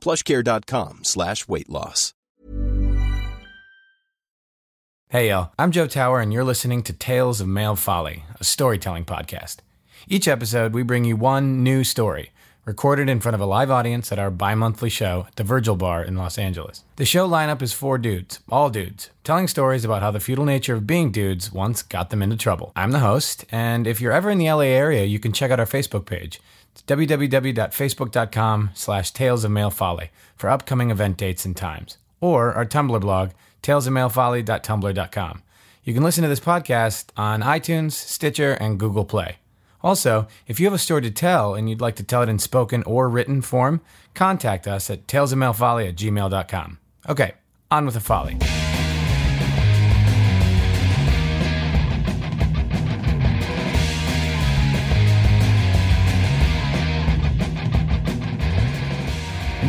plushcare.com slash weight loss. Hey, y'all. I'm Joe Tower, and you're listening to Tales of Male Folly, a storytelling podcast. Each episode, we bring you one new story, recorded in front of a live audience at our bi monthly show at the Virgil Bar in Los Angeles. The show lineup is four dudes, all dudes, telling stories about how the feudal nature of being dudes once got them into trouble. I'm the host, and if you're ever in the LA area, you can check out our Facebook page. It's www.facebook.com slash tales of male folly for upcoming event dates and times. Or our Tumblr blog, talesofmalefolly.tumblr.com. You can listen to this podcast on iTunes, Stitcher, and Google Play. Also, if you have a story to tell and you'd like to tell it in spoken or written form, contact us at talesofmalefolly at gmail.com. Okay, on with the folly.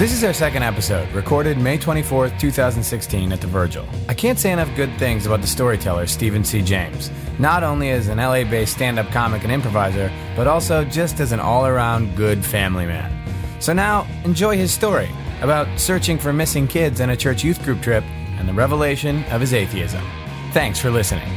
This is our second episode, recorded May 24th, 2016, at the Virgil. I can't say enough good things about the storyteller, Stephen C. James, not only as an LA based stand up comic and improviser, but also just as an all around good family man. So now, enjoy his story about searching for missing kids on a church youth group trip and the revelation of his atheism. Thanks for listening.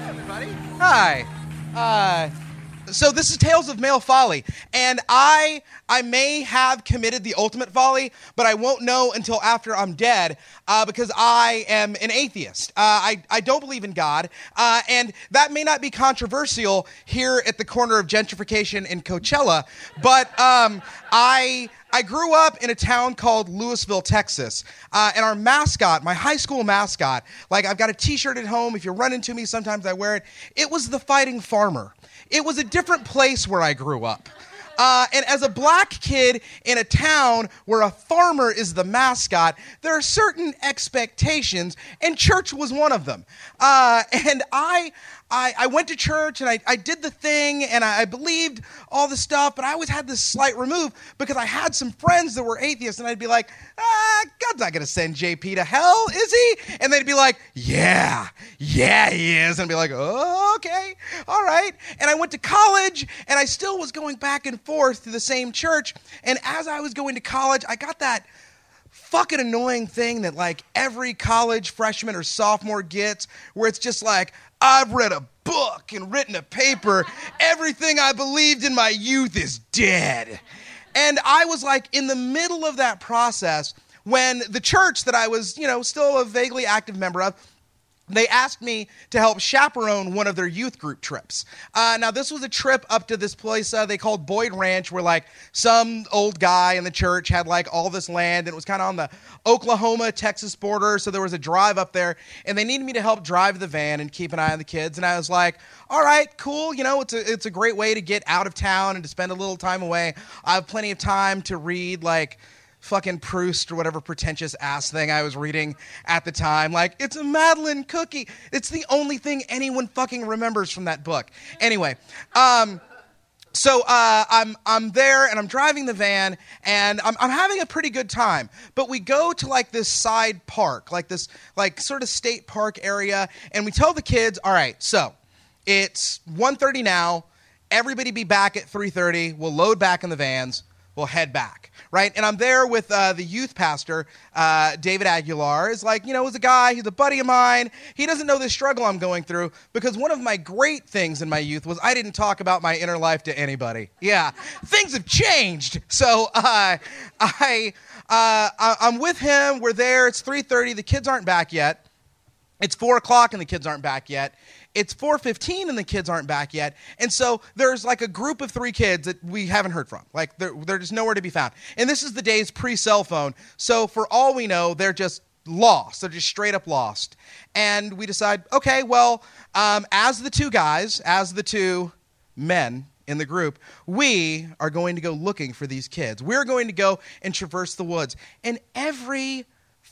everybody. Hi. Uh, so this is Tales of Male Folly, and I I may have committed the ultimate folly, but I won't know until after I'm dead uh, because I am an atheist. Uh, I I don't believe in God, uh, and that may not be controversial here at the corner of gentrification in Coachella, but um, I. I grew up in a town called Lewisville, Texas, uh, and our mascot, my high school mascot, like I've got a T-shirt at home. If you run into me, sometimes I wear it. It was the Fighting Farmer. It was a different place where I grew up. Uh, and as a black kid in a town where a farmer is the mascot, there are certain expectations, and church was one of them. Uh, and I, I, I went to church and I, I did the thing and I, I believed all the stuff, but I always had this slight remove because I had some friends that were atheists, and I'd be like, ah, God's not going to send JP to hell, is he? And they'd be like, yeah, yeah, he is. And I'd be like, oh, okay, all right. And I went to college and I still was going back and forth to the same church. And as I was going to college, I got that fucking annoying thing that like every college freshman or sophomore gets where it's just like I've read a book and written a paper everything I believed in my youth is dead and I was like in the middle of that process when the church that I was you know still a vaguely active member of they asked me to help chaperone one of their youth group trips. Uh, now, this was a trip up to this place uh, they called Boyd Ranch, where like some old guy in the church had like all this land, and it was kind of on the Oklahoma Texas border. So there was a drive up there, and they needed me to help drive the van and keep an eye on the kids. And I was like, all right, cool. You know, it's a it's a great way to get out of town and to spend a little time away. I have plenty of time to read like fucking Proust or whatever pretentious ass thing I was reading at the time. Like, it's a madeleine cookie. It's the only thing anyone fucking remembers from that book. Anyway, um, so uh, I'm I'm there and I'm driving the van and I'm I'm having a pretty good time. But we go to like this side park, like this like sort of state park area, and we tell the kids, all right, so it's 1.30 now. Everybody be back at 3:30. We'll load back in the vans. We'll head back, right? And I'm there with uh, the youth pastor, uh, David Aguilar. Is like, you know, he's a guy. He's a buddy of mine. He doesn't know the struggle I'm going through because one of my great things in my youth was I didn't talk about my inner life to anybody. Yeah, things have changed. So uh, I uh, I'm with him. We're there. It's 3:30. The kids aren't back yet. It's four o'clock and the kids aren't back yet. It's 4:15 and the kids aren't back yet. And so there's like a group of three kids that we haven't heard from. Like they're, they're just nowhere to be found. And this is the days pre-cell phone. So for all we know, they're just lost. They're just straight up lost. And we decide, okay, well, um, as the two guys, as the two men in the group, we are going to go looking for these kids. We're going to go and traverse the woods. And every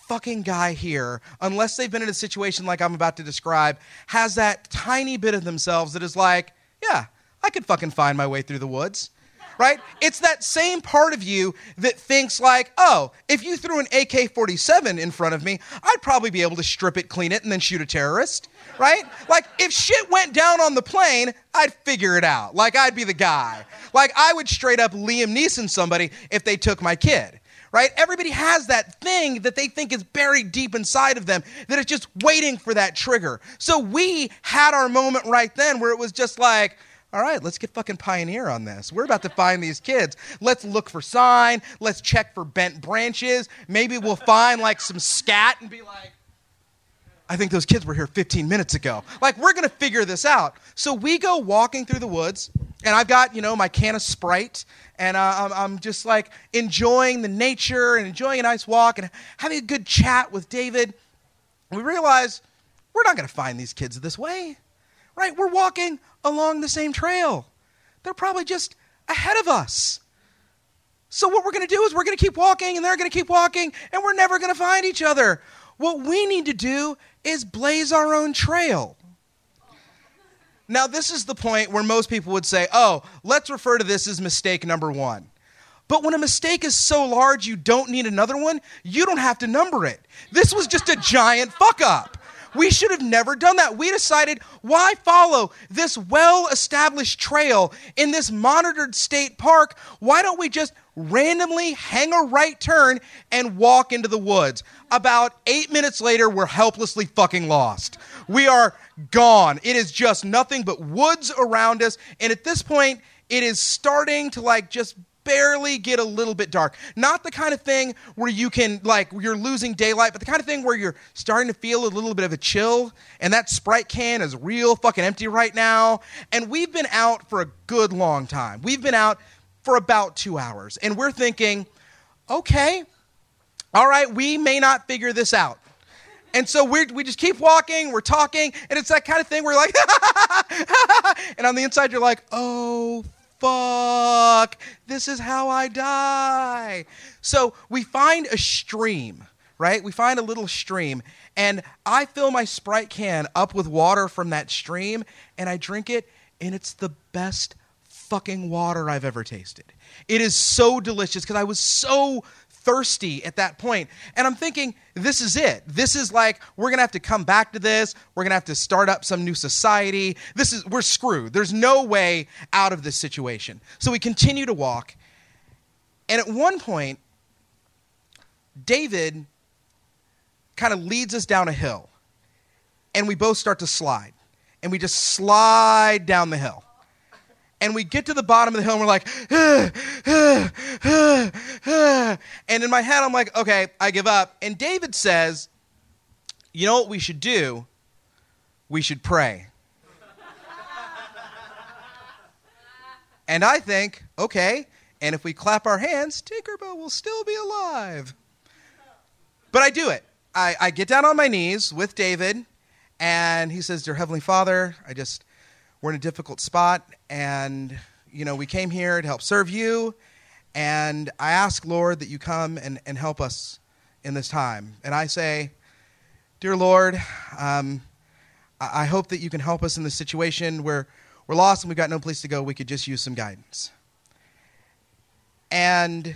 fucking guy here, unless they've been in a situation like I'm about to describe, has that tiny bit of themselves that is like, yeah, I could fucking find my way through the woods. Right? It's that same part of you that thinks like, oh, if you threw an AK-47 in front of me, I'd probably be able to strip it, clean it, and then shoot a terrorist. Right? Like if shit went down on the plane, I'd figure it out. Like I'd be the guy. Like I would straight up Liam Neeson somebody if they took my kid right? Everybody has that thing that they think is buried deep inside of them that is just waiting for that trigger. So we had our moment right then where it was just like, all right, let's get fucking pioneer on this. We're about to find these kids. Let's look for sign. Let's check for bent branches. Maybe we'll find like some scat and be like, I think those kids were here 15 minutes ago. Like, we're going to figure this out. So we go walking through the woods, and I've got, you know, my can of Sprite, and uh, I'm, I'm just like enjoying the nature and enjoying a nice walk and having a good chat with David. We realize we're not going to find these kids this way, right? We're walking along the same trail. They're probably just ahead of us. So, what we're going to do is we're going to keep walking, and they're going to keep walking, and we're never going to find each other. What we need to do is blaze our own trail. Now, this is the point where most people would say, oh, let's refer to this as mistake number one. But when a mistake is so large you don't need another one, you don't have to number it. This was just a giant fuck up. We should have never done that. We decided, why follow this well established trail in this monitored state park? Why don't we just randomly hang a right turn and walk into the woods? About eight minutes later, we're helplessly fucking lost. We are gone. It is just nothing but woods around us. And at this point, it is starting to like just barely get a little bit dark. Not the kind of thing where you can, like, you're losing daylight, but the kind of thing where you're starting to feel a little bit of a chill, and that Sprite can is real fucking empty right now. And we've been out for a good long time. We've been out for about two hours, and we're thinking, okay, all right, we may not figure this out. And so we we just keep walking, we're talking, and it's that kind of thing where you're like, and on the inside you're like, oh, fuck, this is how I die. So we find a stream, right? We find a little stream, and I fill my Sprite can up with water from that stream, and I drink it, and it's the best fucking water I've ever tasted. It is so delicious because I was so thirsty at that point. And I'm thinking, this is it. This is like, we're going to have to come back to this. We're going to have to start up some new society. This is, we're screwed. There's no way out of this situation. So we continue to walk. And at one point, David kind of leads us down a hill. And we both start to slide. And we just slide down the hill and we get to the bottom of the hill and we're like, and in my head, I'm like, okay, I give up. And David says, you know what we should do? We should pray. and I think, okay, and if we clap our hands, Tinkerbell will still be alive. But I do it. I, I get down on my knees with David, and he says, Dear Heavenly Father, I just we're in a difficult spot, and you know we came here to help serve you, and I ask Lord that you come and, and help us in this time. And I say, dear Lord, um, I hope that you can help us in this situation where we're lost and we've got no place to go. We could just use some guidance. And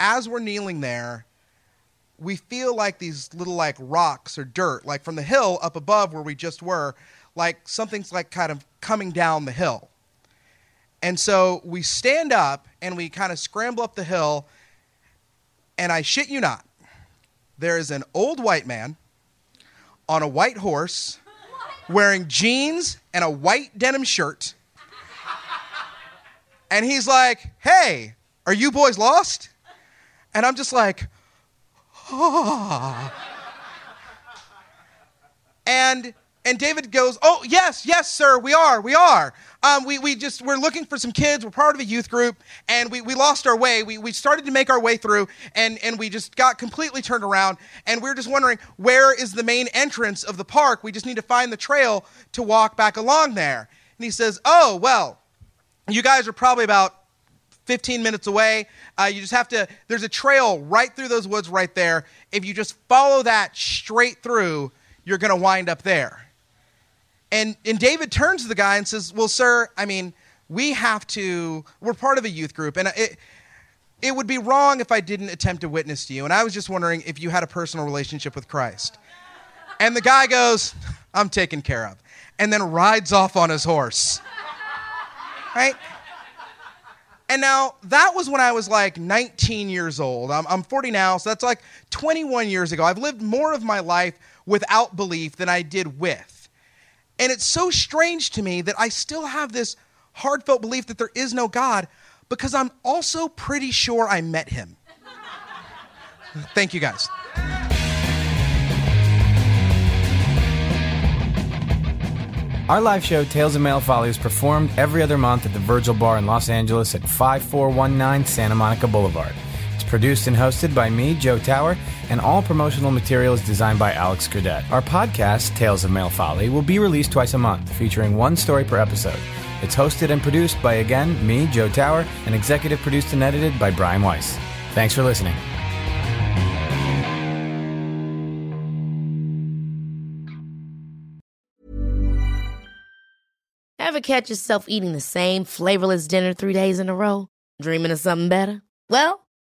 as we're kneeling there, we feel like these little like rocks or dirt, like from the hill up above where we just were, like something's like kind of coming down the hill. And so we stand up and we kind of scramble up the hill, and I shit you not, there is an old white man on a white horse wearing jeans and a white denim shirt. And he's like, Hey, are you boys lost? And I'm just like, ah. And and David goes, "Oh yes, yes, sir, we are, we are. Um, we we just we're looking for some kids. We're part of a youth group, and we, we lost our way. We we started to make our way through, and and we just got completely turned around. And we are just wondering where is the main entrance of the park. We just need to find the trail to walk back along there." And he says, "Oh well, you guys are probably about 15 minutes away. Uh, you just have to. There's a trail right through those woods right there. If you just follow that straight through." You're going to wind up there. And, and David turns to the guy and says, Well, sir, I mean, we have to, we're part of a youth group, and it, it would be wrong if I didn't attempt to witness to you. And I was just wondering if you had a personal relationship with Christ. And the guy goes, I'm taken care of. And then rides off on his horse. Right? And now that was when I was like 19 years old. I'm, I'm 40 now, so that's like 21 years ago. I've lived more of my life without belief than I did with. And it's so strange to me that I still have this heartfelt belief that there is no God because I'm also pretty sure I met him. Thank you guys. Our live show, Tales of Male Folly, is performed every other month at the Virgil Bar in Los Angeles at 5419 Santa Monica Boulevard. Produced and hosted by me, Joe Tower, and all promotional material is designed by Alex Gurdett. Our podcast, Tales of Male Folly, will be released twice a month, featuring one story per episode. It's hosted and produced by, again, me, Joe Tower, and executive produced and edited by Brian Weiss. Thanks for listening. Ever catch yourself eating the same flavorless dinner three days in a row? Dreaming of something better? Well,